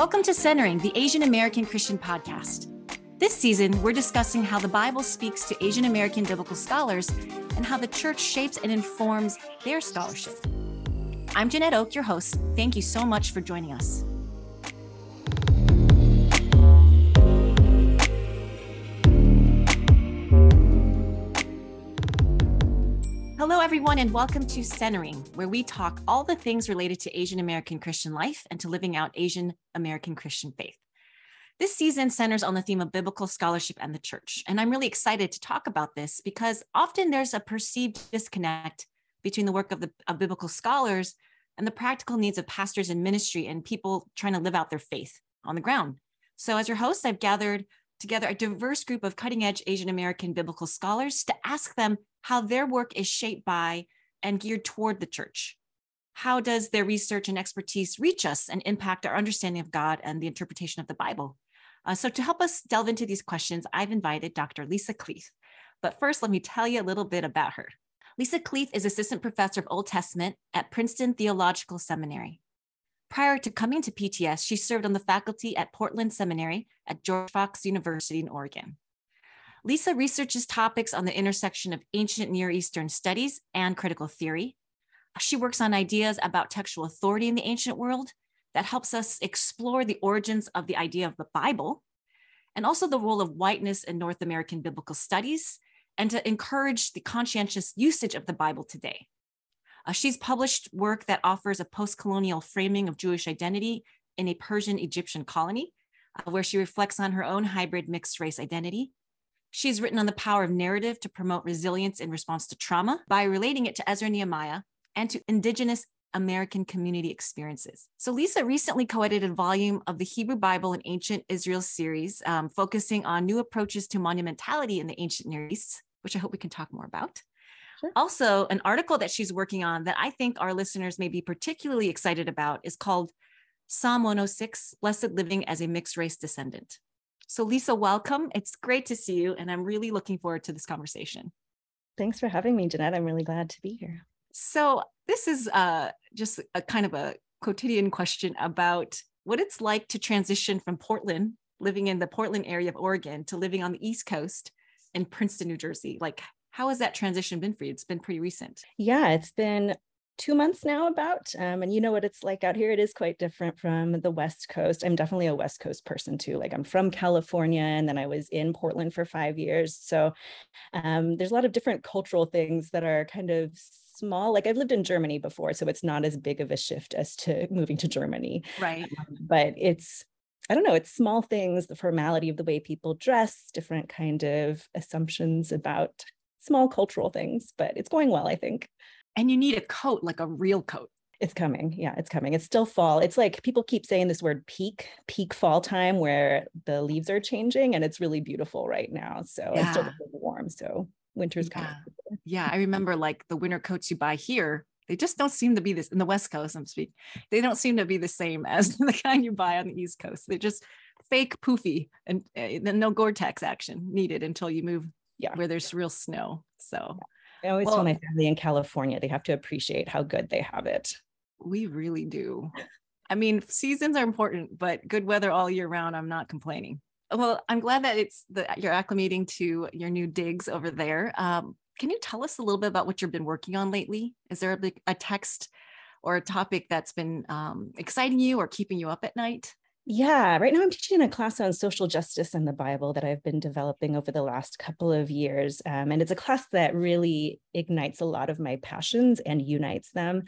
Welcome to Centering, the Asian American Christian podcast. This season, we're discussing how the Bible speaks to Asian American biblical scholars and how the church shapes and informs their scholarship. I'm Janette Ok, your host. Thank you so much for joining us. Hello, everyone, and welcome to Centering, where we talk all the things related to Asian American Christian life and to living out Asian American Christian faith. This season centers on the theme of biblical scholarship and the church. And I'm really excited to talk about this because often there's a perceived disconnect between the work of the of biblical scholars and the practical needs of pastors and ministry and people trying to live out their faith on the ground. So, as your host, I've gathered together a diverse group of cutting edge Asian American biblical scholars to ask them how their work is shaped by and geared toward the church. How does their research and expertise reach us and impact our understanding of God and the interpretation of the Bible? Uh, so, to help us delve into these questions, I've invited Dr. Lisa Cleath. But first, let me tell you a little bit about her. Lisa Cleath is assistant professor of Old Testament at Princeton Theological Seminary. Prior to coming to PTS, she served on the faculty at Portland Seminary at George Fox University in Oregon. Lisa researches topics on the intersection of ancient Near Eastern studies and critical theory. She works on ideas about textual authority in the ancient world that helps us explore the origins of the idea of the Bible and also the role of whiteness in North American biblical studies and to encourage the conscientious usage of the Bible today. Uh, she's published work that offers a post colonial framing of Jewish identity in a Persian Egyptian colony, uh, where she reflects on her own hybrid mixed race identity She's written on the power of narrative to promote resilience in response to trauma by relating it to Ezra Nehemiah and to Indigenous American community experiences. So, Lisa recently co edited a volume of the Hebrew Bible and Ancient Israel series, um, focusing on new approaches to monumentality in the ancient Near East, which I hope we can talk more about. Sure. Also, an article that she's working on that I think our listeners may be particularly excited about is called Psalm 106 Blessed Living as a Mixed Race Descendant. So, Lisa, welcome. It's great to see you, and I'm really looking forward to this conversation. Thanks for having me, Janette. I'm really glad to be here. So, this is uh, just a kind of a quotidian question about what it's like to transition from Portland, living in the Portland area of Oregon, to living on the East Coast in Princeton, New Jersey. Like, how has that transition been for you? It's been pretty recent. Yeah, it's been two months now about um, and you know what it's like out here it is quite different from the west coast i'm definitely a west coast person too like i'm from california and then i was in portland for five years so um, there's a lot of different cultural things that are kind of small like i've lived in germany before so it's not as big of a shift as to moving to germany right um, but it's I don't know, it's small things, the formality of the way people dress, different kind of assumptions about small cultural things, but it's going well, I think and you need a coat, like a real coat. It's coming. Yeah, it's coming. It's still fall. It's like people keep saying this word peak, peak fall time where the leaves are changing and it's really beautiful right now. So yeah. it's still warm. So winter's yeah. coming. Yeah. I remember like the winter coats you buy here, they just don't seem to be this in the West Coast, I'm speaking. They don't seem to be the same as the kind you buy on the East Coast. They're just fake poofy and uh, no Gore-Tex action needed until you move yeah. where there's real snow. So. I always well, tell my family in California they have to appreciate how good they have it. We really do. I mean, seasons are important, but good weather all year round, I'm not complaining. Well, I'm glad that it's that you're acclimating to your new digs over there. Um, can you tell us a little bit about what you've been working on lately? Is there a, a text or a topic that's been um, exciting you or keeping you up at night? Yeah, right now I'm teaching a class on social justice and the Bible that I've been developing over the last couple of years. Um, and it's a class that really ignites a lot of my passions and unites them.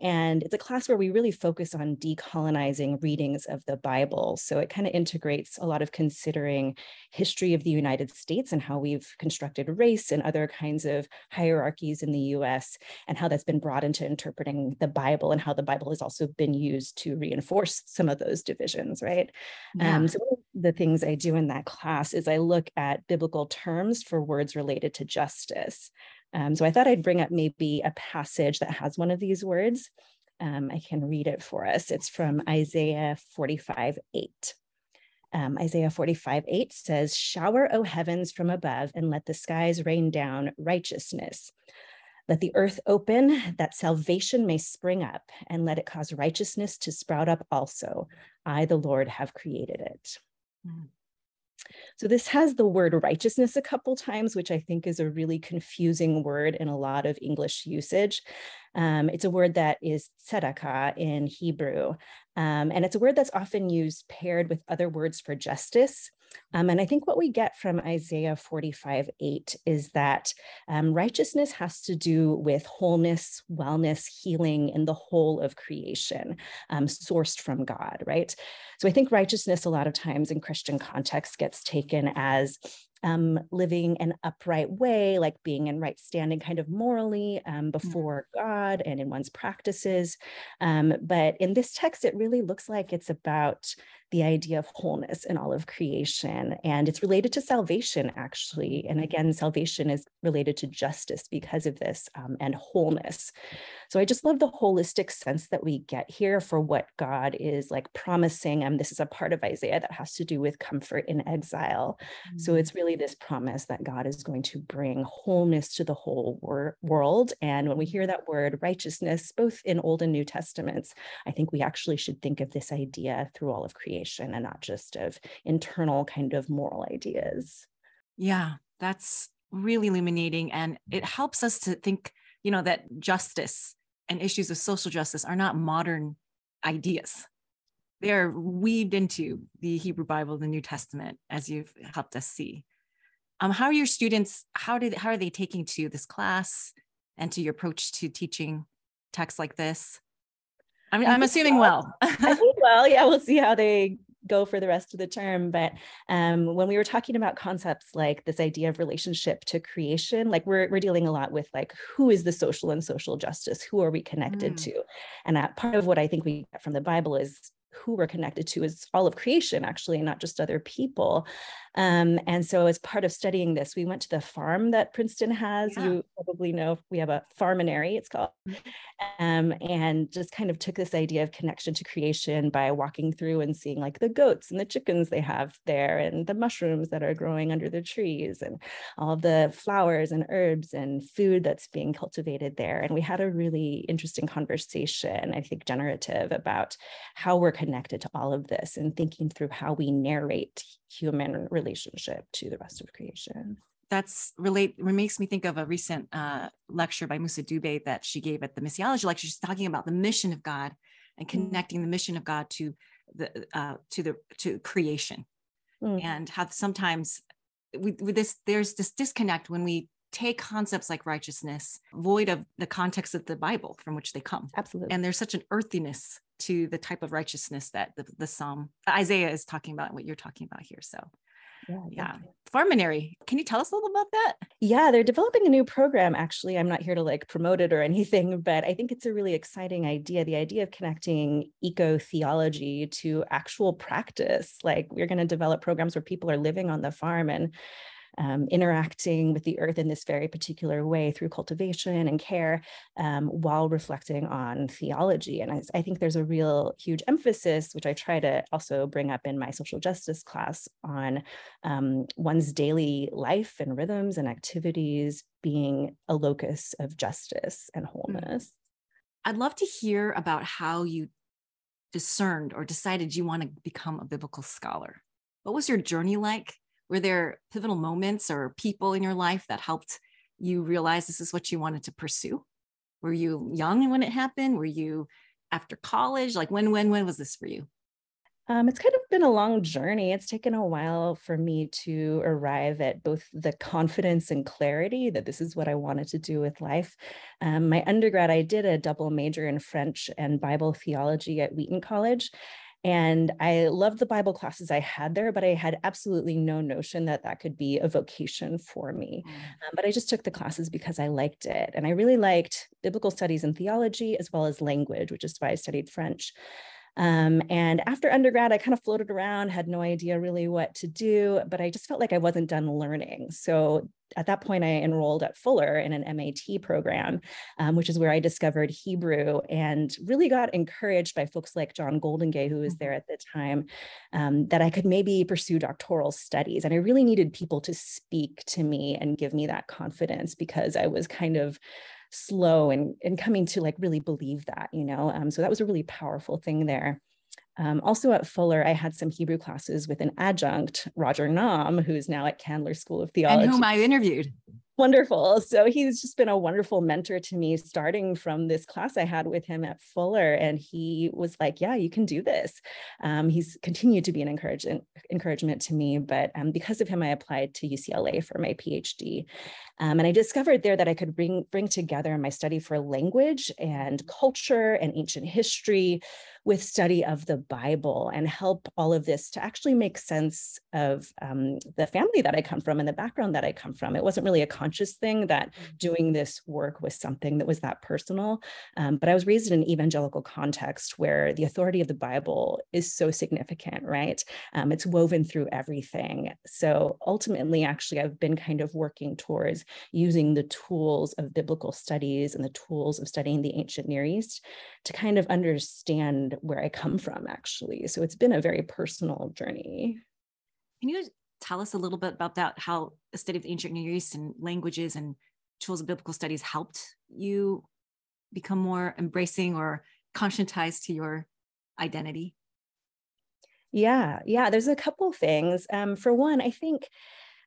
And it's a class where we really focus on decolonizing readings of the Bible. So it kind of integrates a lot of considering history of the United States and how we've constructed race and other kinds of hierarchies in the US and how that's been brought into interpreting the Bible and how the Bible has also been used to reinforce some of those divisions, right? Yeah. Um, so the things I do in that class is I look at biblical terms for words related to justice. Um, so I thought I'd bring up maybe a passage that has one of these words. Um, I can read it for us. It's from Isaiah 45 8. Um, Isaiah 45 8 says, Shower, O heavens, from above, and let the skies rain down righteousness. Let the earth open, that salvation may spring up, and let it cause righteousness to sprout up also. I, the Lord, have created it. Mm. So this has the word righteousness a couple times, which I think is a really confusing word in a lot of English usage. Um, it's a word that is tzedakah in Hebrew, um, and it's a word that's often used paired with other words for justice. Um, and I think what we get from Isaiah 45 8 is that um, righteousness has to do with wholeness, wellness, healing in the whole of creation, um, sourced from God, right? So I think righteousness, a lot of times in Christian context, gets taken as um, living an upright way, like being in right standing kind of morally um, mm. before mm. God and in one's practices. Um, but in this text, it really looks like it's about the idea of wholeness in all of creation. And it's related to salvation, actually. And again, salvation is related to justice because of this um, and wholeness. So I just love the holistic sense that we get here for what God is like promising. And this is a part of Isaiah that has to do with comfort in exile. Mm-hmm. So it's really this promise that God is going to bring wholeness to the whole wor- world. And when we hear that word righteousness, both in Old and New Testaments, I think we actually should think of this idea through all of creation and not just of internal kind of moral ideas. Yeah, that's really illuminating. And it helps us to think, you know, that justice and issues of social justice are not modern ideas. They are weaved into the Hebrew Bible, the New Testament, as you've helped us see. Um, how are your students? How did how are they taking to this class and to your approach to teaching texts like this? I'm, I'm assuming well. I think well, yeah, we'll see how they go for the rest of the term. But um, when we were talking about concepts like this idea of relationship to creation, like we're, we're dealing a lot with like, who is the social and social justice? Who are we connected mm. to? And that part of what I think we get from the Bible is who we're connected to is all of creation, actually, not just other people. Um, and so, as part of studying this, we went to the farm that Princeton has. Yeah. You probably know we have a farminary, it's called, um, and just kind of took this idea of connection to creation by walking through and seeing like the goats and the chickens they have there, and the mushrooms that are growing under the trees, and all the flowers and herbs and food that's being cultivated there. And we had a really interesting conversation, I think generative, about how we're connected to all of this and thinking through how we narrate human relationship to the rest of creation that's relate makes me think of a recent uh, lecture by Musa Dube that she gave at the missiology lecture. She's talking about the mission of God and mm. connecting the mission of God to the uh, to the to creation, mm. and how sometimes with, with this there's this disconnect when we take concepts like righteousness void of the context of the Bible from which they come. Absolutely, and there's such an earthiness to the type of righteousness that the, the psalm Isaiah is talking about, what you're talking about here. So yeah, yeah. Farminary. Can you tell us a little about that? Yeah, they're developing a new program. Actually, I'm not here to like promote it or anything, but I think it's a really exciting idea. The idea of connecting eco theology to actual practice. Like, we're going to develop programs where people are living on the farm and um, interacting with the earth in this very particular way through cultivation and care um, while reflecting on theology. And I, I, think there's a real huge emphasis, which I try to also bring up in my social justice class, on um, one's daily life and rhythms and activities being a locus of justice and hmm. wholeness. I'd love to hear about how you discerned or decided you want to become a biblical scholar. What was your journey like? Were there pivotal moments or people in your life that helped you realize this is what you wanted to pursue were you young when it happened were you after college like when when when was this for you um, it's kind of been a long journey. It's taken a while for me to arrive at both the confidence and clarity that this is what I wanted to do with life. Um, my undergrad, I did a double major in French and Bible theology at Wheaton College. And I loved the Bible classes I had there, but I had absolutely no notion that that could be a vocation for me. Mm. Um, but I just took the classes because I liked it. And I really liked biblical studies and theology, as well as language, which is why I studied French. Um, and after undergrad, I kind of floated around, had no idea really what to do, but I just felt like I wasn't done learning. So at that point, I enrolled at Fuller in an MAT program, um, which is where I discovered Hebrew and really got encouraged by folks like John Goldingay, who was there mm-hmm. at the time, um, that I could maybe pursue doctoral studies. And I really needed people to speak to me and give me that confidence because I was kind of slow and, and coming to like really believe that, you know. Um, so that was a really powerful thing there. Um, also at Fuller, I had some Hebrew classes with an adjunct, Roger Nam, who's now at Candler School of Theology. And whom I interviewed. Wonderful. So he's just been a wonderful mentor to me, starting from this class I had with him at Fuller. And he was like, Yeah, you can do this. Um, he's continued to be an encouragement, encouragement to me. But um, because of him, I applied to UCLA for my PhD. Um, and I discovered there that I could bring, bring together my study for language and culture and ancient history with study of the Bible and help all of this to actually make sense of um, the family that I come from and the background that I come from. It wasn't really a conscious thing that mm-hmm. doing this work was something that was that personal. Um, but I was raised in an evangelical context where the authority of the Bible is so significant, right? Um, it's woven through everything. So ultimately, actually, I've been kind of working towards using the tools of biblical studies and the tools of studying the ancient Near East to kind of understand where I come from, actually. So it's been a very personal journey. Can you tell us a little bit about that? How the study of the ancient Near East and languages and tools of biblical studies helped you become more embracing or conscientized to your identity? Yeah, yeah, there's a couple things. Um, for one, I think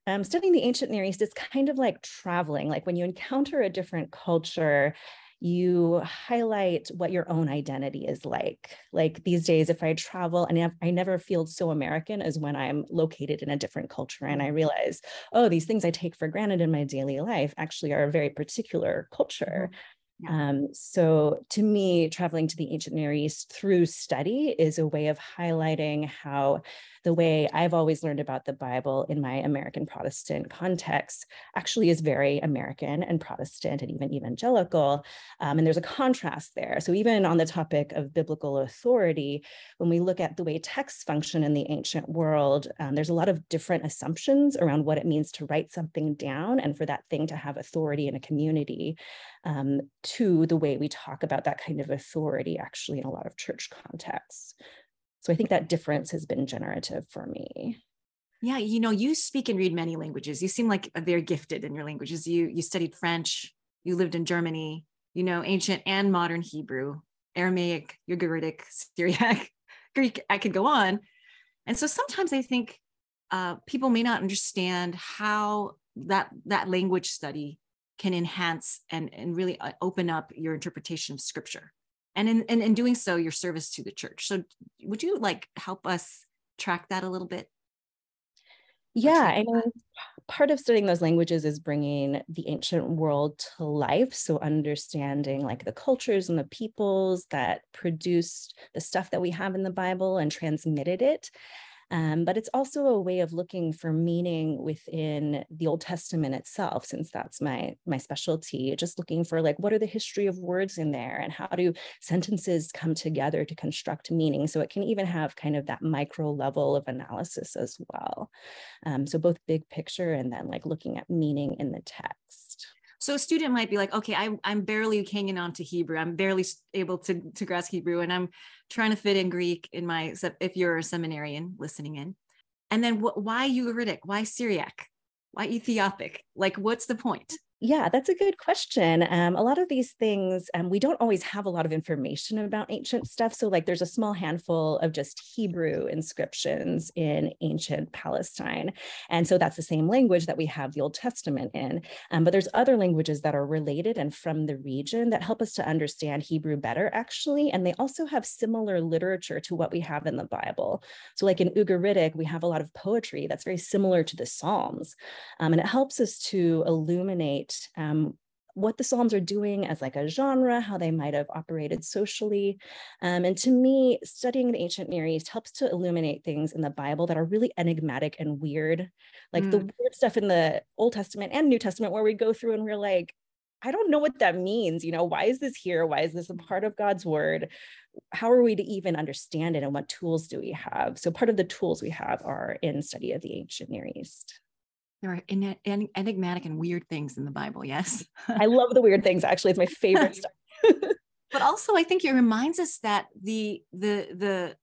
um, studying the ancient Near East is kind of like traveling. Like when you encounter a different culture, you highlight what your own identity is like. Like these days, if I travel, and I never feel so American as when I'm located in a different culture and I mm-hmm. realize, oh, these things I take for granted in my daily life actually are a very particular culture. Mm-hmm. Yeah. Um, so to me, traveling to the ancient Near East through study is a way of highlighting how the way I've always learned about the Bible in my American Protestant context actually is very American and Protestant and even evangelical. Um, and there's a contrast there. So, even on the topic of biblical authority, when we look at the way texts function in the ancient world, um, there's a lot of different assumptions around what it means to write something down and for that thing to have authority in a community um, to the way we talk about that kind of authority actually in a lot of church contexts. So I think that difference has been generative for me. Yeah, you know, you speak and read many languages. You seem like very gifted in your languages. You you studied French, you lived in Germany, you know, ancient and modern Hebrew, Aramaic, Ugaritic, Syriac, Greek. I could go on. And so sometimes I think uh, people may not understand how that that language study can enhance and and really uh, open up your interpretation of scripture and in, in, in doing so your service to the church. So would you like help us track that a little bit? Yeah i mean part of studying those languages is bringing the ancient world to life. So understanding like the cultures and the peoples that produced the stuff that we have in the bible and transmitted it um, but it's also a way of looking for meaning within the Old Testament itself, since that's my my specialty. Just looking for like what are the history of words in there, and how do sentences come together to construct meaning. So it can even have kind of that micro level of analysis as well. Um, so both big picture and then like looking at meaning in the text. So a student might be like, okay, I, I'm barely hanging on to Hebrew. I'm barely able to, to grasp Hebrew and I'm trying to fit in Greek in my, if you're a seminarian listening in. And then wh- why Ugaritic? Why Syriac? Why Ethiopic? Like, what's the point? Yeah, that's a good question. Um, a lot of these things, um, we don't always have a lot of information about ancient stuff. So, like, there's a small handful of just Hebrew inscriptions in ancient Palestine. And so that's the same language that we have the Old Testament in. Um, but there's other languages that are related and from the region that help us to understand Hebrew better, actually. And they also have similar literature to what we have in the Bible. So, like in Ugaritic, we have a lot of poetry that's very similar to the Psalms. Um, and it helps us to illuminate um, what the Psalms are doing as like a genre, how they might have operated socially. Um, and to me, studying the ancient Near East helps to illuminate things in the Bible that are really enigmatic and weird, like mm. the weird stuff in the Old Testament and New Testament, where we go through and we're like, I don't know what that means. You know, why is this here? Why is this a part of God's word? How are we to even understand it? And what tools do we have? So, part of the tools we have are in study of the ancient Near East. There are en- enigmatic and weird things in the Bible. Yes. I love the weird things. Actually, it's my favorite stuff. but also, I think it reminds us that the the the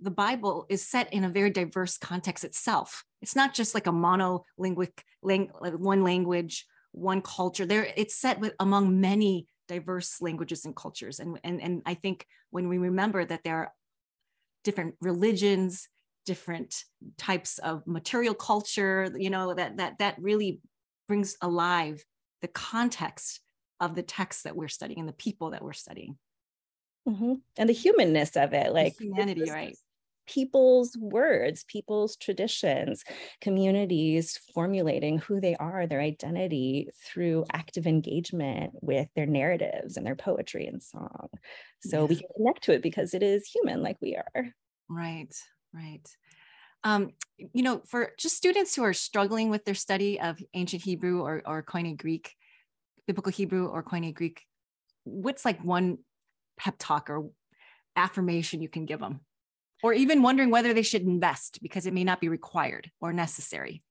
the Bible is set in a very diverse context itself. It's not just like a monolinguic lang- one language one culture there it's set with among many diverse languages and cultures and and and i think when we remember that there are different religions different types of material culture you know that that that really brings alive the context of the text that we're studying and the people that we're studying mm-hmm. and the humanness of it like the humanity right people's words, people's traditions, communities formulating who they are, their identity through active engagement with their narratives and their poetry and song. So yes. we can connect to it because it is human like we are. Right, right. Um, you know, for just students who are struggling with their study of ancient Hebrew or, or Koine Greek, biblical Hebrew or Koine Greek, what's like one pep talk or affirmation you can give them? or even wondering whether they should invest because it may not be required or necessary.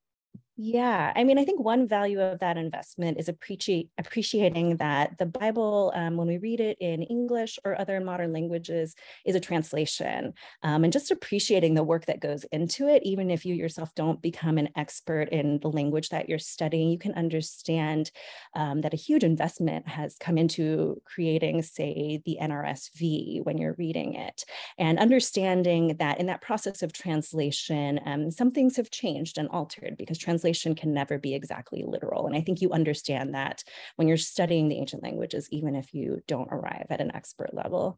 Yeah, I mean, I think one value of that investment is appreciating that the Bible, um, when we read it in English or other modern languages, is a translation, um, and just appreciating the work that goes into it. Even if you yourself don't become an expert in the language that you're studying, you can understand um, that a huge investment has come into creating, say, the NRSV when you're reading it, and understanding that in that process of translation, um, some things have changed and altered because translation translation can never be exactly literal. And I think you understand that when you're studying the ancient languages, even if you don't arrive at an expert level.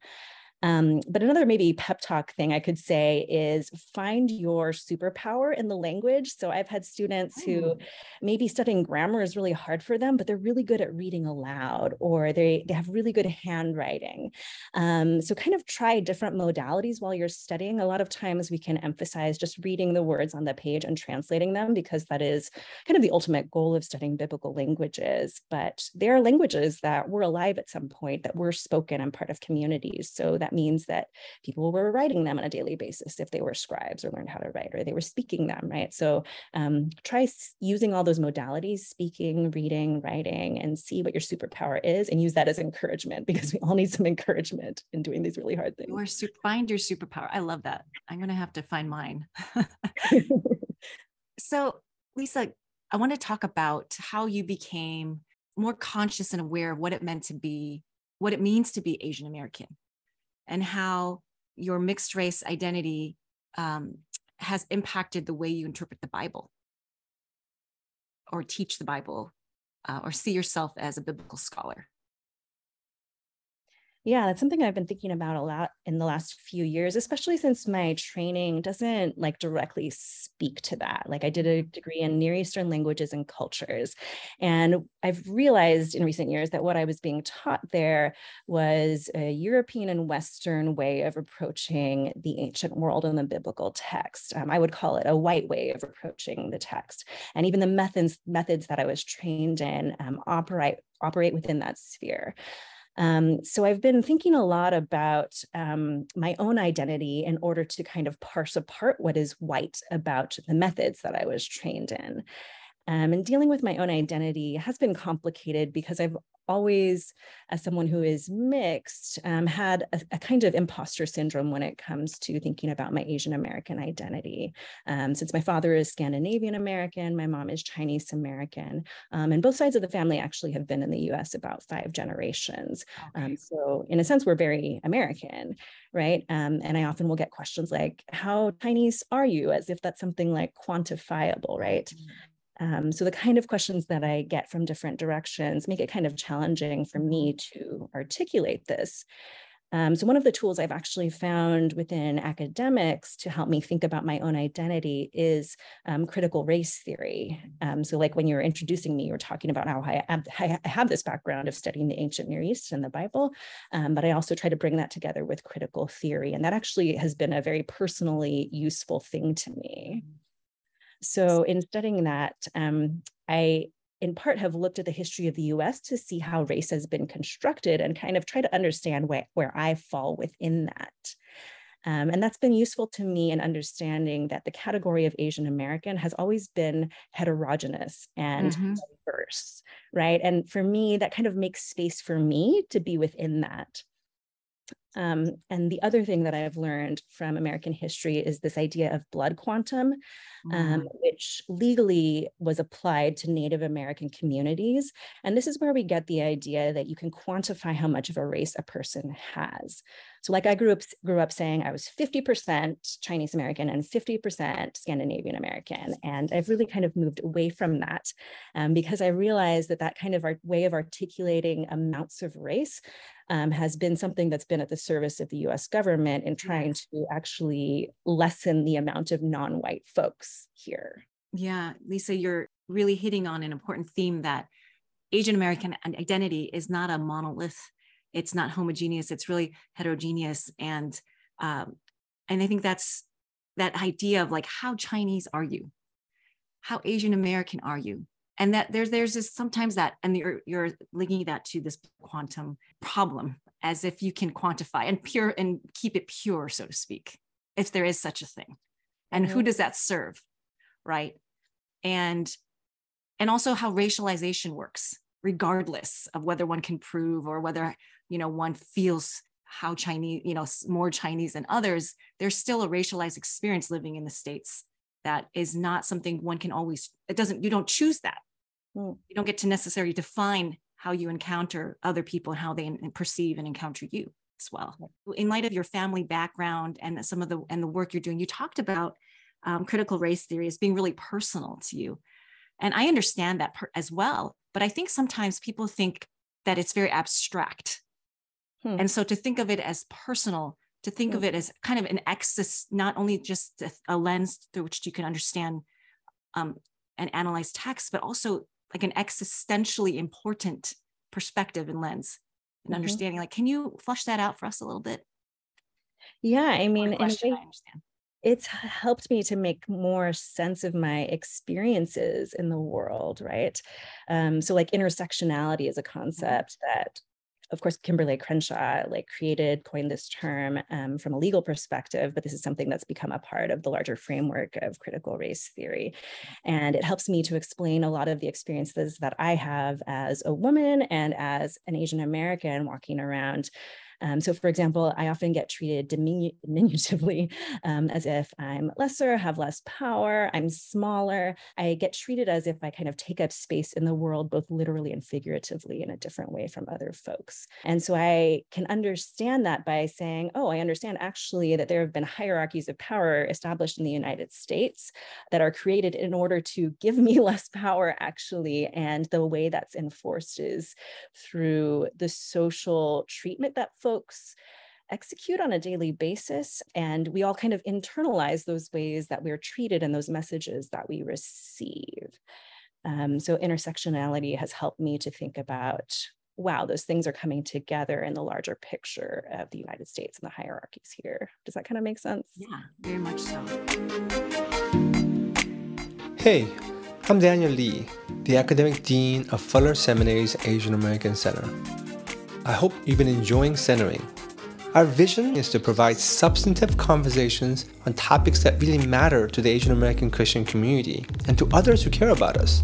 Um, but another maybe pep talk thing I could say is find your superpower in the language. So I've had students who mm. maybe studying grammar is really hard for them, but they're really good at reading aloud or they, they have really good handwriting. Um, so kind of try different modalities while you're studying. A lot of times we can emphasize just reading the words on the page and translating them because that is kind of the ultimate goal of studying biblical languages. But there are languages that were alive at some point that were spoken and part of communities. So that means that people were writing them on a daily basis if they were scribes or learned how to write or they were speaking them, right? So um, try using all those modalities, speaking, reading, writing, and see what your superpower is and use that as encouragement because we all need some encouragement in doing these really hard things. Or find your superpower. I love that. I'm going to have to find mine. so, Lisa, I want to talk about how you became more conscious and aware of what it meant to be, what it means to be Asian American and how your mixed race identity um, has impacted the way you interpret the Bible or teach the Bible uh, or see yourself as a biblical scholar. Yeah, that's something I've been thinking about a lot in the last few years, especially since my training doesn't like directly speak to that. Like I did a degree in Near Eastern languages and cultures. And I've realized in recent years that what I was being taught there was a European and Western way of approaching the ancient world and the biblical text. Um, I would call it a white way of approaching the text. And even the methods methods that I was trained in um, operate operate within that sphere. Um, so I've been thinking a lot about um, my own identity in order to kind of parse apart what is white about the methods that I was trained in. Um, and dealing with my own identity has been complicated because I've always, as someone who is mixed, um, had a, a, kind of imposter syndrome when it comes to thinking about my Asian American identity. Um, since my father is Scandinavian American, my mom is Chinese American, um, and both sides of the family actually have been in the US about five generations. Um, okay. so, in a sense, we're very American, right? Um, and I often will get questions like, How Chinese are you? as if that's something like quantifiable, right? Mm-hmm. Um, so the kind of questions that I get from different directions make it kind of challenging for me to articulate this. Um, so one of the tools I've actually found within academics to help me think about my own identity is um, critical race theory. Um, so like when you're introducing me, you're talking about how I have, I have this background of studying the ancient Near East and the Bible, um, but I also try to bring that together with critical theory. And that actually has been a very personally useful thing to me. So in studying that, um, I in part have looked at the history of the US to see how race has been constructed and kind of try to understand where, where I fall within that. Um, and that's been useful to me in understanding that the category of Asian American has always been heterogeneous and mm-hmm. diverse, right? And for me, that kind of makes space for me to be within that. Um, and the other thing that I've learned from American history is this idea of blood quantum, um, mm. which legally was applied to Native American communities. And this is where we get the idea that you can quantify how much of a race a person has. So, like I grew up grew up saying I was 50% Chinese American and 50% Scandinavian American, and I've really kind of moved away from that um, because I realized that that kind of art, way of articulating amounts of race um, has been something that's been at the service of the US government in trying to actually lessen the amount of non white folks here. Yeah, Lisa, you're really hitting on an important theme that Asian American identity is not a monolith. It's not homogeneous. It's really heterogeneous, and um, and I think that's that idea of like how Chinese are you, how Asian American are you, and that there's there's this sometimes that and you're you're linking that to this quantum problem as if you can quantify and pure and keep it pure so to speak if there is such a thing. And mm-hmm. who does that serve right? And and also how racialization works regardless of whether one can prove or whether you know one feels how chinese you know more chinese than others there's still a racialized experience living in the states that is not something one can always it doesn't you don't choose that mm. you don't get to necessarily define how you encounter other people and how they perceive and encounter you as well in light of your family background and some of the and the work you're doing you talked about um, critical race theory as being really personal to you and i understand that per- as well but i think sometimes people think that it's very abstract hmm. and so to think of it as personal to think mm-hmm. of it as kind of an access, not only just a, lens through which you can understand um, and analyze text, but also like an existentially important perspective and lens and mm-hmm. understanding. Like, can you flush that out for us a little bit? Yeah, I mean, question, I understand. It's helped me to make more sense of my experiences in the world, right? Um, so, like, intersectionality is a mm-hmm. concept mm-hmm. that of course, Kimberlé Crenshaw like created, coined this term um, from a legal perspective, but this is something that's become a part of the larger framework of critical race theory. And it helps me to explain a lot of the experiences that I have as a woman and as an Asian American walking around um, so, for example, I often get treated diminutively um, as if I'm lesser, have less power, I'm smaller. I get treated as if I kind of take up space in the world, both literally and figuratively, in a different way from other folks. And so I can understand that by saying, oh, I understand actually that there have been hierarchies of power established in the United States that are created in order to give me less power, actually. And the way that's enforced is through the social treatment that folks execute on a daily basis. And we all kind of internalize those ways that we're treated and those messages that we receive. Um, so intersectionality has helped me to think about wow, those things are coming together in the larger picture of the United States and the hierarchies here. Does that kind of make sense? Yeah, very much so. Hey, I'm Daniel Lee, the Academic Dean of Fuller Seminary's Asian American Center. I hope you've been enjoying centering. Our vision is to provide substantive conversations on topics that really matter to the Asian American Christian community and to others who care about us.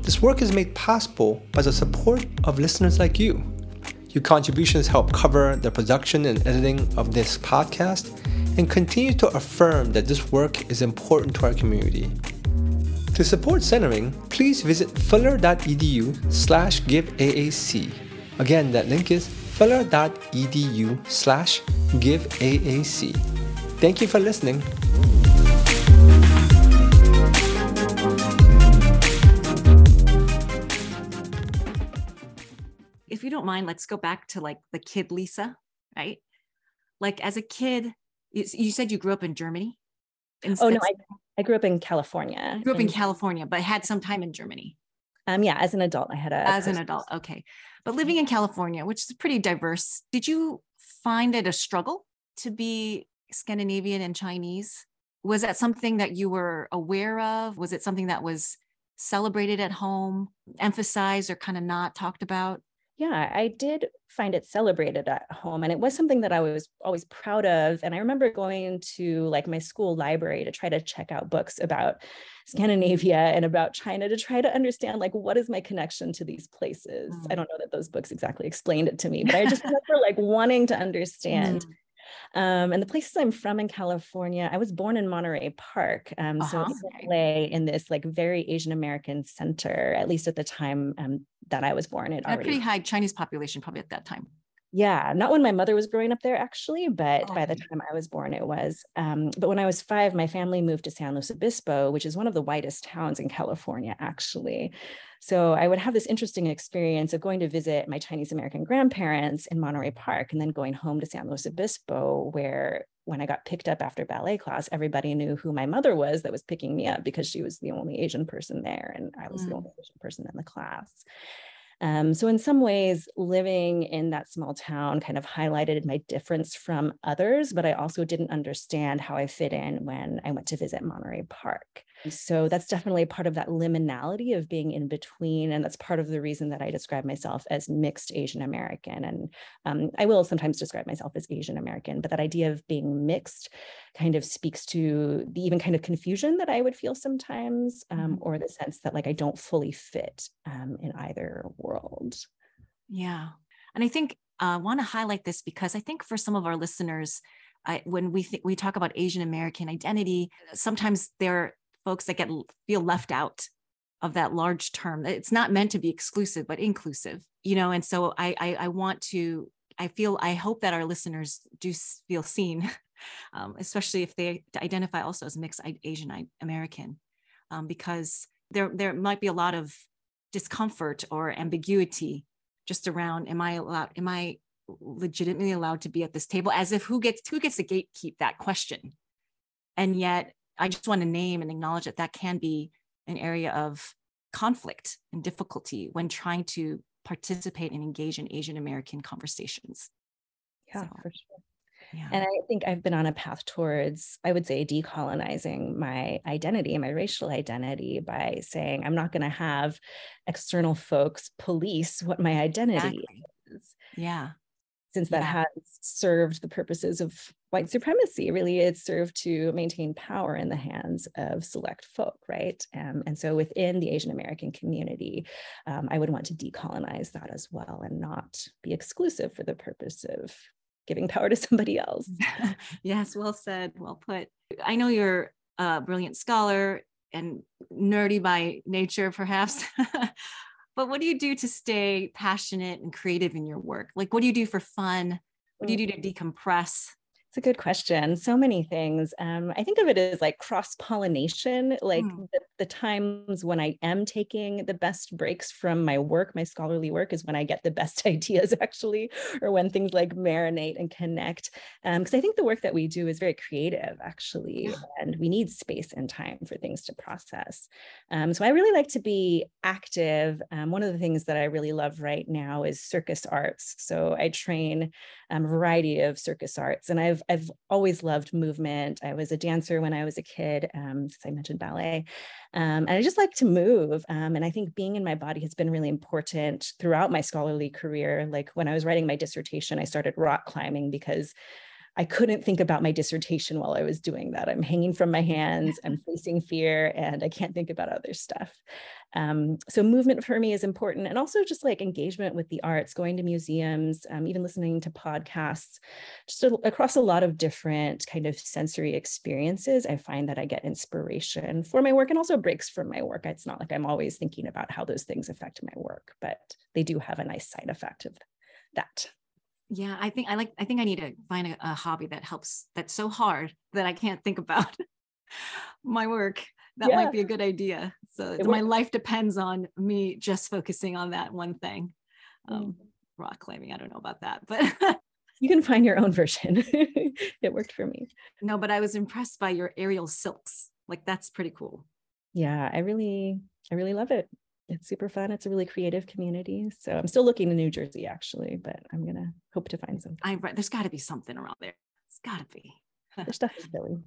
This work is made possible by the support of listeners like you. Your contributions help cover the production and editing of this podcast and continue to affirm that this work is important to our community. To support centering, please visit fuller.edu slash giveaac Again, that link is fuller.edu slash giveaac. Thank you for listening. If you don't mind, let's go back to like the kid Lisa, right? Like as a kid, you, said you grew up in Germany. oh no, I, I grew up in California. grew up in, in California, but had some time in Germany. Um, yeah, as an adult, I had a as an adult. Okay, but living in California, which is pretty diverse, did you find it a struggle to be Scandinavian and Chinese? Was that something that you were aware of? Was it something that was celebrated at home, emphasized, or kind of not talked about? Yeah, I did find it celebrated at home. And it was something that I was always proud of. And I remember going to like my school library to try to check out books about Scandinavia and about China to try to understand like what is my connection to these places. Mm. I don't know that those books exactly explained it to me, but I just remember like wanting to understand. Mm. Um, and the places I'm from in California, I was born in Monterey Park. Um, uh-huh. So LA in this like very Asian American center, at least at the time um, that I was born. It a pretty high Chinese population probably at that time. Yeah, not when my mother was growing up there actually, but oh. by the time I was born, it was. Um, but when I was five, my family moved to San Luis Obispo, which is one of the whitest towns in California, actually. So I would have this interesting experience of going to visit my Chinese American grandparents in Monterey Park and then going home to San Luis Obispo, where when I got picked up after ballet class, everybody knew who my mother was that was picking me up because she was the only Asian person there and I was mm. the only Asian person in the class. Um, so, in some ways, living in that small town kind of highlighted my difference from others, but I also didn't understand how I fit in when I went to visit Monterey Park. So that's definitely part of that liminality of being in between. And that's part of the reason that I describe myself as mixed Asian American. And um, I will sometimes describe myself as Asian American, but that idea of being mixed kind of speaks to the even kind of confusion that I would feel sometimes, um, mm-hmm. or the sense that like I don't fully fit um, in either world. Yeah. And I think I uh, want to highlight this because I think for some of our listeners, I, when we th- we talk about Asian American identity, sometimes they're folks that get feel left out of that large term. It's not meant to be exclusive, but inclusive, you know. And so I, I, I want to, I feel, I hope that our listeners do feel seen, um, especially if they identify also as mixed Asian American, um, because there there might be a lot of discomfort or ambiguity just around, am I allowed? Am I legitimately allowed to be at this table? As if who gets who gets to gatekeep that question? And yet I just want to name and acknowledge that that can be an area of conflict and difficulty when trying to participate and engage in Asian American conversations. Yeah, so, for sure. Yeah. And I think I've been on a path towards, I would say, decolonizing my identity, my racial identity by saying I'm not going to have external folks police what my identity exactly. is. Yeah since that yeah. has served the purposes of white supremacy. Really, it's served to maintain power in the hands of select folk, right? Um, and so within the Asian American community, um, I would want to decolonize that as well and not be exclusive for the purpose of giving power to somebody else. yes, well said, well put. I know you're a brilliant scholar and nerdy by nature, perhaps. but what do you do to stay passionate and creative in your work? Like, what do you do for fun? What do you do to mm. decompress? It's a good question. So many things. Um, I think of it as like cross pollination, like mm. the, the, times when I am taking the best breaks from my work, my scholarly work, is when I get the best ideas, actually, or when things like marinate and connect. Because um, I think the work that we do is very creative, actually, yeah. and we need space and time for things to process. Um, so I really like to be active. Um, one of the things that I really love right now is circus arts. So I train um, a variety of circus arts, and I've I've always loved movement. I was a dancer when I was a kid, um, since I mentioned ballet, um, and I just like to move. Um, and I think being in my body has been really important throughout my scholarly career. Like when I was writing my dissertation, I started rock climbing because I couldn't think about my dissertation while I was doing that. I'm hanging from my hands, I'm facing fear, and I can't think about other stuff. Um, so movement for me is important, and also just like engagement with the arts, going to museums, um, even listening to podcasts, just a, across a lot of different kind of sensory experiences. I find that I get inspiration for my work and also breaks from my work. It's not like I'm always thinking about how those things affect my work, but they do have a nice side effect of that yeah i think i like i think i need to find a, a hobby that helps that's so hard that i can't think about my work. That yeah. might be a good idea. So my life depends on me just focusing on that one thing. Um, mm. rock climbing i don't know about that but you can find your own version. It worked for me. No but i was impressed by your aerial silks. Like that's pretty cool. Yeah i really i really love it it's super fun. It's a really creative community. So I'm still looking in New Jersey actually, but I'm gonna hope to find something. I there's got to be something around there. It's got to be. There's stuff in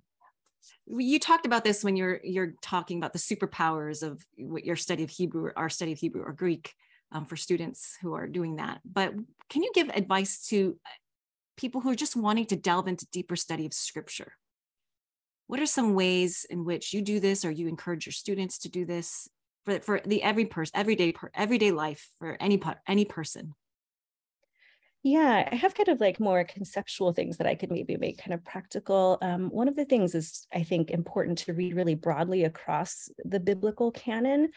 You talked about this when you're you're talking about the superpowers of what your study of Hebrew, our study of Hebrew or Greek. um, for students who are doing that. But can you give advice to uh, people who are just wanting to delve into deeper study of scripture? What are some ways in which you do this or you encourage your students to do this for, for the every person, everyday, everyday life for any, part any person? Yeah, I have kind of like more conceptual things that I could maybe make kind of practical. Um, one of the things is, I think, important to read really broadly across the biblical canon.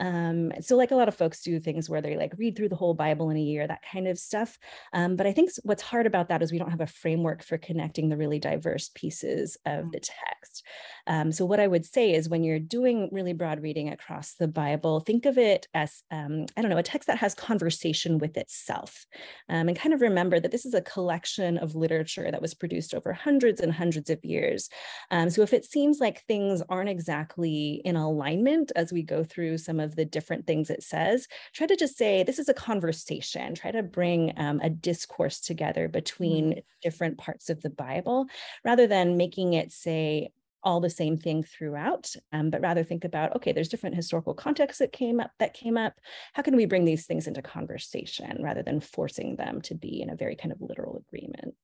Um, so like a lot of folks do things where they like read through the whole Bible in a year, that kind of stuff. Um, but I think what's hard about that is we don't have a framework for connecting the really diverse pieces of mm. the text. Um, so what I would say is when you're doing really broad reading across the Bible, think of it as, um, I don't know, a text that has conversation with itself. Um, and kind of remember that this is a collection of literature that was produced over hundreds and hundreds of years. Um, so if it seems like things aren't exactly in alignment as we go through some of of the different things it says, try to just say, this is a conversation, try to bring um, a discourse together between mm. different parts of the Bible rather than making it say, all the same thing throughout, um, but rather think about okay, there's different historical contexts that came up that came up. How can we bring these things into conversation rather than forcing them to be in a very kind of literal agreement?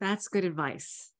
That's good advice,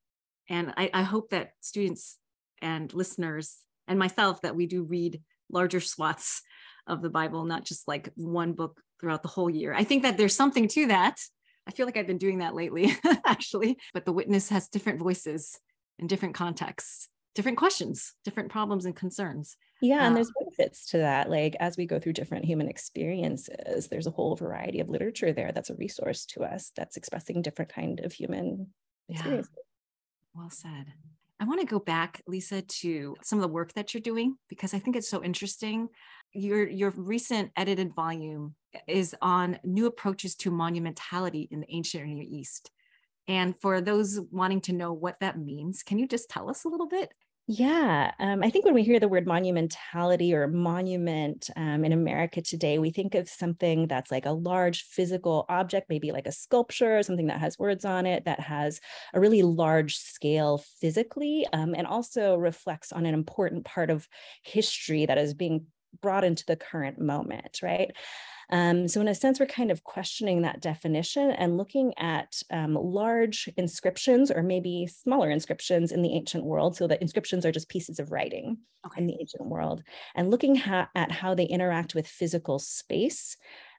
and I, I hope that students and listeners and myself that we do read larger swaths of the Bible, not just like one book throughout the whole year. I think that there's something to that. I feel like I've been doing that lately, actually. But the witness has different voices in different contexts, different questions, different problems and concerns. Yeah, and there's um, benefits to that. Like as we go through different human experiences, there's a whole variety of literature there that's a resource to us that's expressing different kind of human experiences. Yeah. Well said. I want to go back, Lisa, to some of the work that you're doing because I think it's so interesting. Your your recent edited volume is on new approaches to monumentality in the ancient Near East. And for those wanting to know what that means, can you just tell us a little bit? Yeah, um, I think when we hear the word monumentality or monument um, in America today, we think of something that's like a large physical object, maybe like a sculpture, something that has words on it, that has a really large scale physically, um, and also reflects on an important part of history that is being brought into the current moment, right? Um, so in a sense, we're kind of questioning that definition and looking at um, large inscriptions or maybe smaller inscriptions in the ancient world. So that inscriptions are just pieces of writing okay. in the ancient world and looking ha- at how they interact with physical space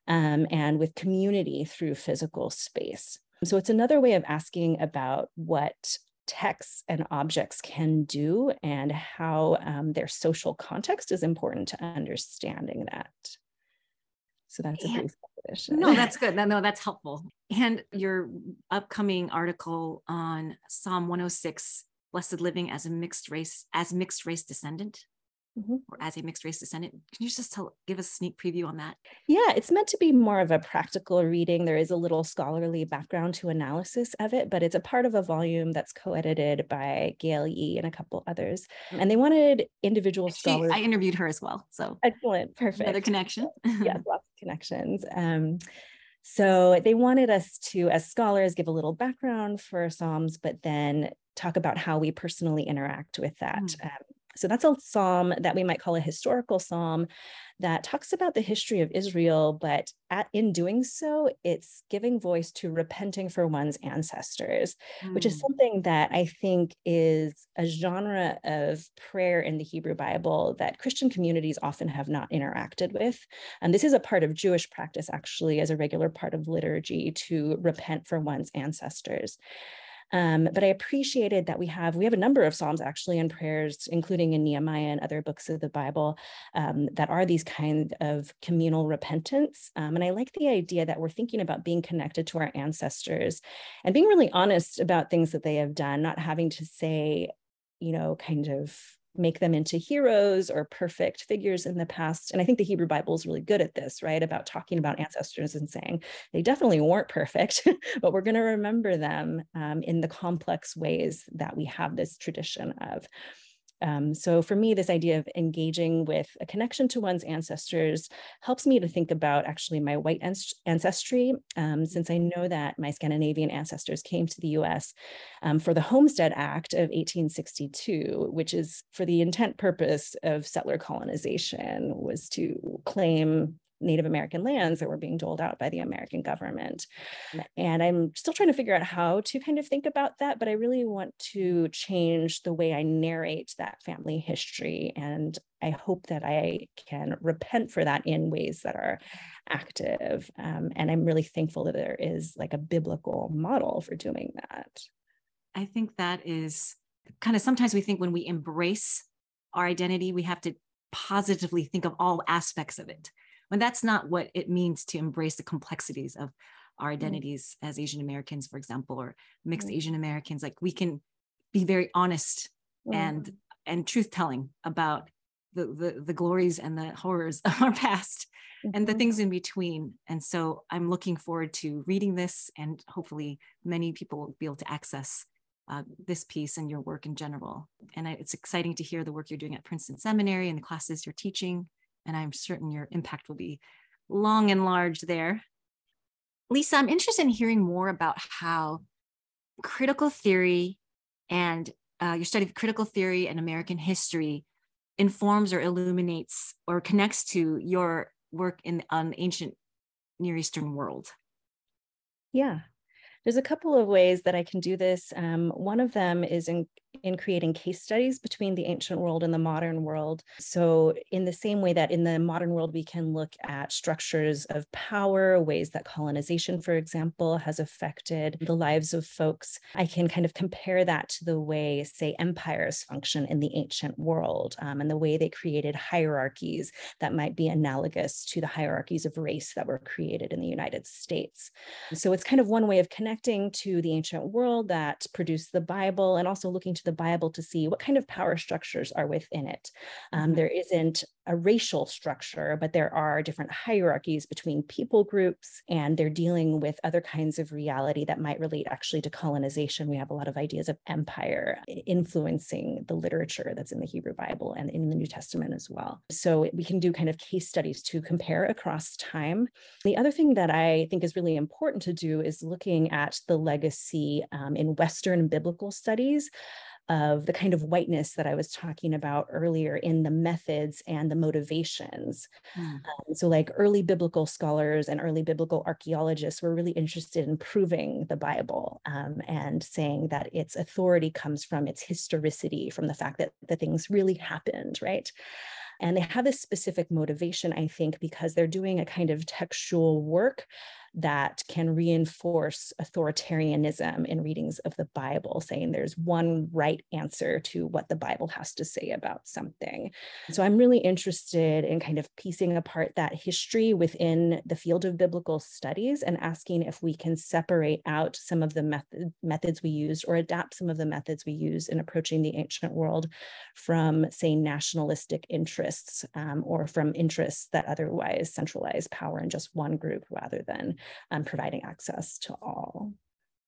um, and with community through physical space. So it's another way of asking about what texts and objects can do and how um, their social context is important to understanding that. So that's a brief definition. No, that's good. No, that's helpful. And mm-hmm. your upcoming article on Psalm 106, blessed living as a mixed race, as mixed race descendant mm-hmm. or as a mixed race descendant. Can you just tell, give a sneak preview on that? Yeah, it's meant to be more of a practical reading. There is a little scholarly background to analysis of it, but it's a part of a volume that's co-edited by Gail Yee and a couple others. And they wanted individual she, scholars. I interviewed her as well. So excellent, perfect. Another connection. yes, lots of connections. Um, so they wanted us to, as scholars, give a little background for Psalms, but then talk about how we personally interact with that. Mm. Um, so that's a psalm that we might call a historical psalm that talks about the history of Israel, but at, in doing so, it's giving voice to repenting for one's ancestors, mm. which is hmm. something that I think is a genre of prayer in the Hebrew Bible that Christian communities often have not interacted with. And this is a part of Jewish practice, actually, as a regular part of liturgy to repent for one's ancestors. Um, but I appreciated that we have we have a number of psalms actually and prayers, including in Nehemiah and other books of the Bible, um, that are these kind of communal repentance. Um, and I like the idea that we're thinking about being connected to our ancestors and being really honest about things that they have done, not having to say, you know, kind of make them into heroes or perfect figures in the past. And I think the Hebrew Bible is really good at this, right? About talking about ancestors and saying they definitely weren't perfect, but we're going to remember them um, in the complex ways that we have this tradition of. Um, so for me, this idea of engaging with a connection to one's ancestors helps me to think about actually my white ancestry, um, since I know that my Scandinavian ancestors came to the US um, for the Homestead Act of 1862, which is for the intent purpose of settler colonization, was to claim Native American lands that were being doled out by the American government. And I'm still trying to figure out how to kind of think about that, but I really want to change the way I narrate that family history. And I hope that I can repent for that in ways that are active. Um, and I'm really thankful that there is like a biblical model for doing that. I think that is kind of sometimes we think when we embrace our identity, we have to positively think of all aspects of it when that's not what it means to embrace the complexities of our mm. identities mm-hmm. as Asian Americans, for example, or mixed mm-hmm. Asian Americans. Like we can be very honest mm-hmm. and and truth telling about the, the, the glories and the horrors of our past and the mm-hmm. things in between. And so I'm looking forward to reading this, and hopefully many people will be able to access uh, this piece and your work in general. And I, it's exciting to hear the work you're doing at Princeton Seminary and the classes you're teaching and I'm certain your impact will be long and large there. Lisa, I'm interested in hearing more about how critical theory and uh, your study of critical theory and American history informs or illuminates or connects to your work in an ancient Near Eastern world. Yeah, there's a couple of ways that I can do this. Um, one of them is in, in creating case studies between the ancient world and the modern world. So, in the same way that in the modern world, we can look at structures of power, ways that colonization, for example, has affected the lives of folks, I can kind of compare that to the way, say, empires function in the ancient world um, and the way they created hierarchies that might be analogous to the hierarchies of race that were created in the United States. So, it's kind of one way of connecting to the ancient world that produced the Bible and also looking to the Bible to see what kind of power structures are within it. Um, mm-hmm. there isn't a racial structure, but there are different hierarchies between people groups, and they're dealing with other kinds of reality that might relate actually to colonization. We have a lot of ideas of empire influencing the literature that's in the Hebrew Bible and in the New Testament as well. So we can do kind of case studies to compare across time. The other thing that I think is really important to do is looking at the legacy um, in Western biblical studies of the kind of whiteness that I was talking about earlier in the methods and the motivations. Mm. Um, so, like early biblical scholars and early biblical archaeologists were really interested in proving the Bible um, and saying that its authority comes from its historicity, from the fact that the things really happened, right? And they have this specific motivation, I think, because they're doing a kind of textual work that can reinforce authoritarianism in readings of the Bible, saying there's one right answer to what the Bible has to say about something. So I'm really interested in kind of piecing apart that history within the field of biblical studies and asking if we can separate out some of the method, methods we used or adapt some of the methods we use in approaching the ancient world from, say, nationalistic interests um, or from interests that otherwise centralize power in just one group rather than um, providing access to all.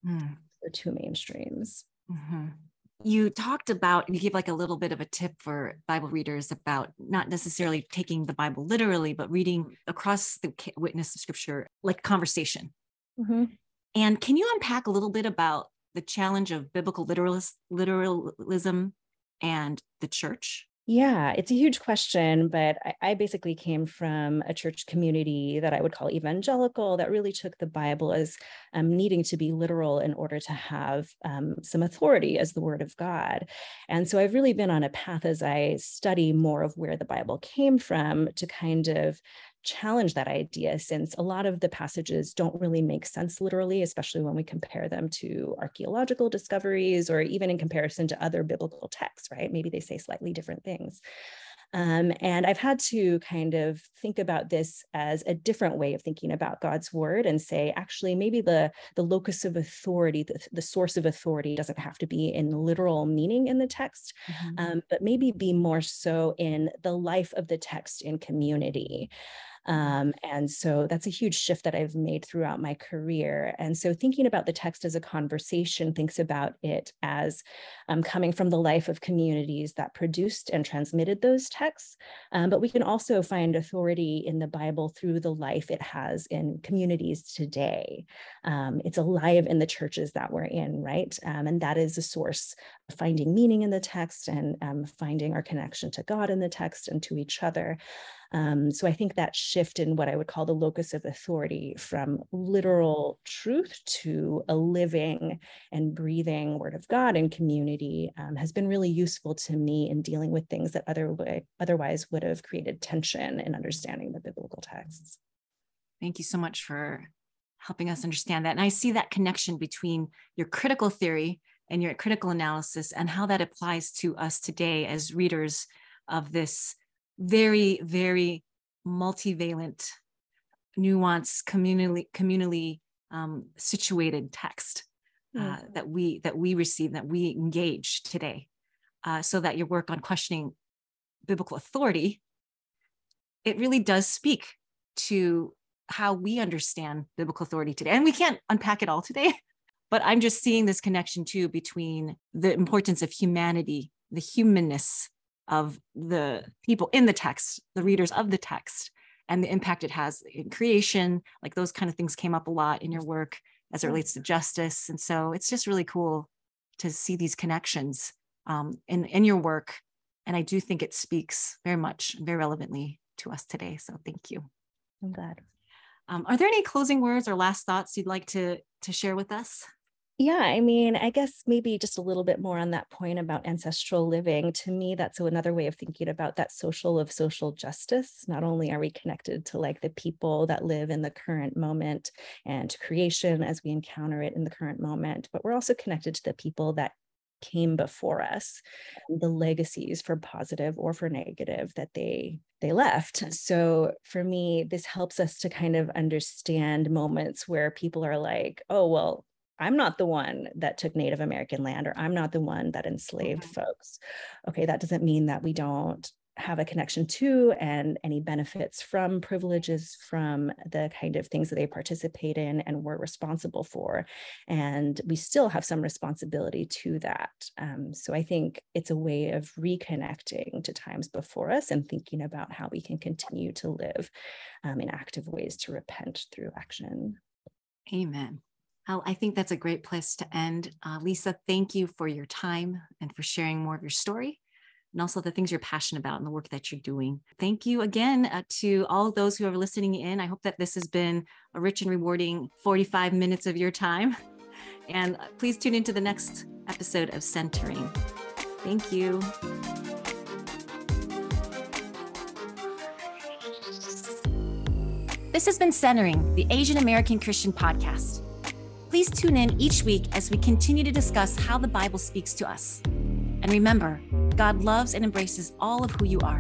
Mm. The two mainstreams. Mm-hmm. You talked about, you gave like a little bit of a tip for Bible readers about not necessarily taking the Bible literally, but reading across the witness of scripture like conversation. Mm-hmm. And can you unpack a little bit about the challenge of biblical literalism and the church? Yeah, it's a huge question, but I, I, basically came from a church community that I would call evangelical that really took the Bible as um, needing to be literal in order to have um, some authority as the Word of God. And so I've really been on a path as I study more of where the Bible came from to kind of challenge that idea since a lot of the passages don't really make sense literally, especially when we compare them to archaeological discoveries or even in comparison to other biblical texts, right? Maybe they say slightly different things. Um, and I've had to kind of think about this as a different way of thinking about God's word and say, actually, maybe the, the locus of authority, the, the source of authority doesn't have to be in literal meaning in the text, mm-hmm. um, but maybe be more so in the life of the text in community. Um, and so that's a huge shift that I've made throughout my career. And so thinking about the text as a conversation thinks about it as um, coming from the life of communities that produced and transmitted those texts. Um, but we can also find authority in the Bible through the life it has in communities today. Um, it's alive in the churches that we're in, right? Um, and that is a source of finding meaning in the text and um, finding our connection to God in the text and to each other. Um, so I think that shift in what I would call the locus of authority from literal truth to a living and breathing word of God and community um, has been really useful to me in dealing with things that other otherwise would have created tension in understanding the biblical texts. Thank you so much for helping us understand that. And I see that connection between your critical theory and your critical analysis and how that applies to us today as readers of this very, very multivalent, nuanced, communally, communally um, situated text uh, mm. that we that we receive, that we engage today, uh, so that your work on questioning biblical authority, it really does speak to how we understand biblical authority today. And we can't unpack it all today, but I'm just seeing this connection too between the importance of humanity, the humanness of the people in the text, the readers of the text, and the impact it has in creation. Like those kind of things came up a lot in your work as it relates to justice. And so it's just really cool to see these connections um, in, in your work. And I do think it speaks very much, very relevantly to us today. So thank you. I'm glad. Um, are there any closing words or last thoughts you'd like to, to share with us? Yeah, I mean, I guess maybe just a little bit more on that point about ancestral living. To me, that's another way of thinking about that social of social justice. Not only are we connected to like the people that live in the current moment and to creation as we encounter it in the current moment, but we're also connected to the people that came before us mm. the legacies for positive or for negative that they they left mm. so for me this helps us to kind of understand moments where people are like oh well I'm not the one that took Native American land, or I'm not the one that enslaved mm-hmm. folks. Okay, that doesn't mean that we don't have a connection to and any benefits from privileges from the kind of things that they participate in and were responsible for. And we still have some responsibility to that. Um, so I think it's a way of reconnecting to times before us and thinking about how we can continue to live um, in active ways to repent through action. Amen. I think that's a great place to end. Uh, Lisa, thank you for your time and for sharing more of your story and also the things you're passionate about and the work that you're doing. Thank you again uh, to all those who are listening in. I hope that this has been a rich and rewarding 45 minutes of your time. And uh, please tune into the next episode of Centering. Thank you. This has been Centering, the Asian American Christian podcast. Please tune in each week as we continue to discuss how the Bible speaks to us. And remember, God loves and embraces all of who you are.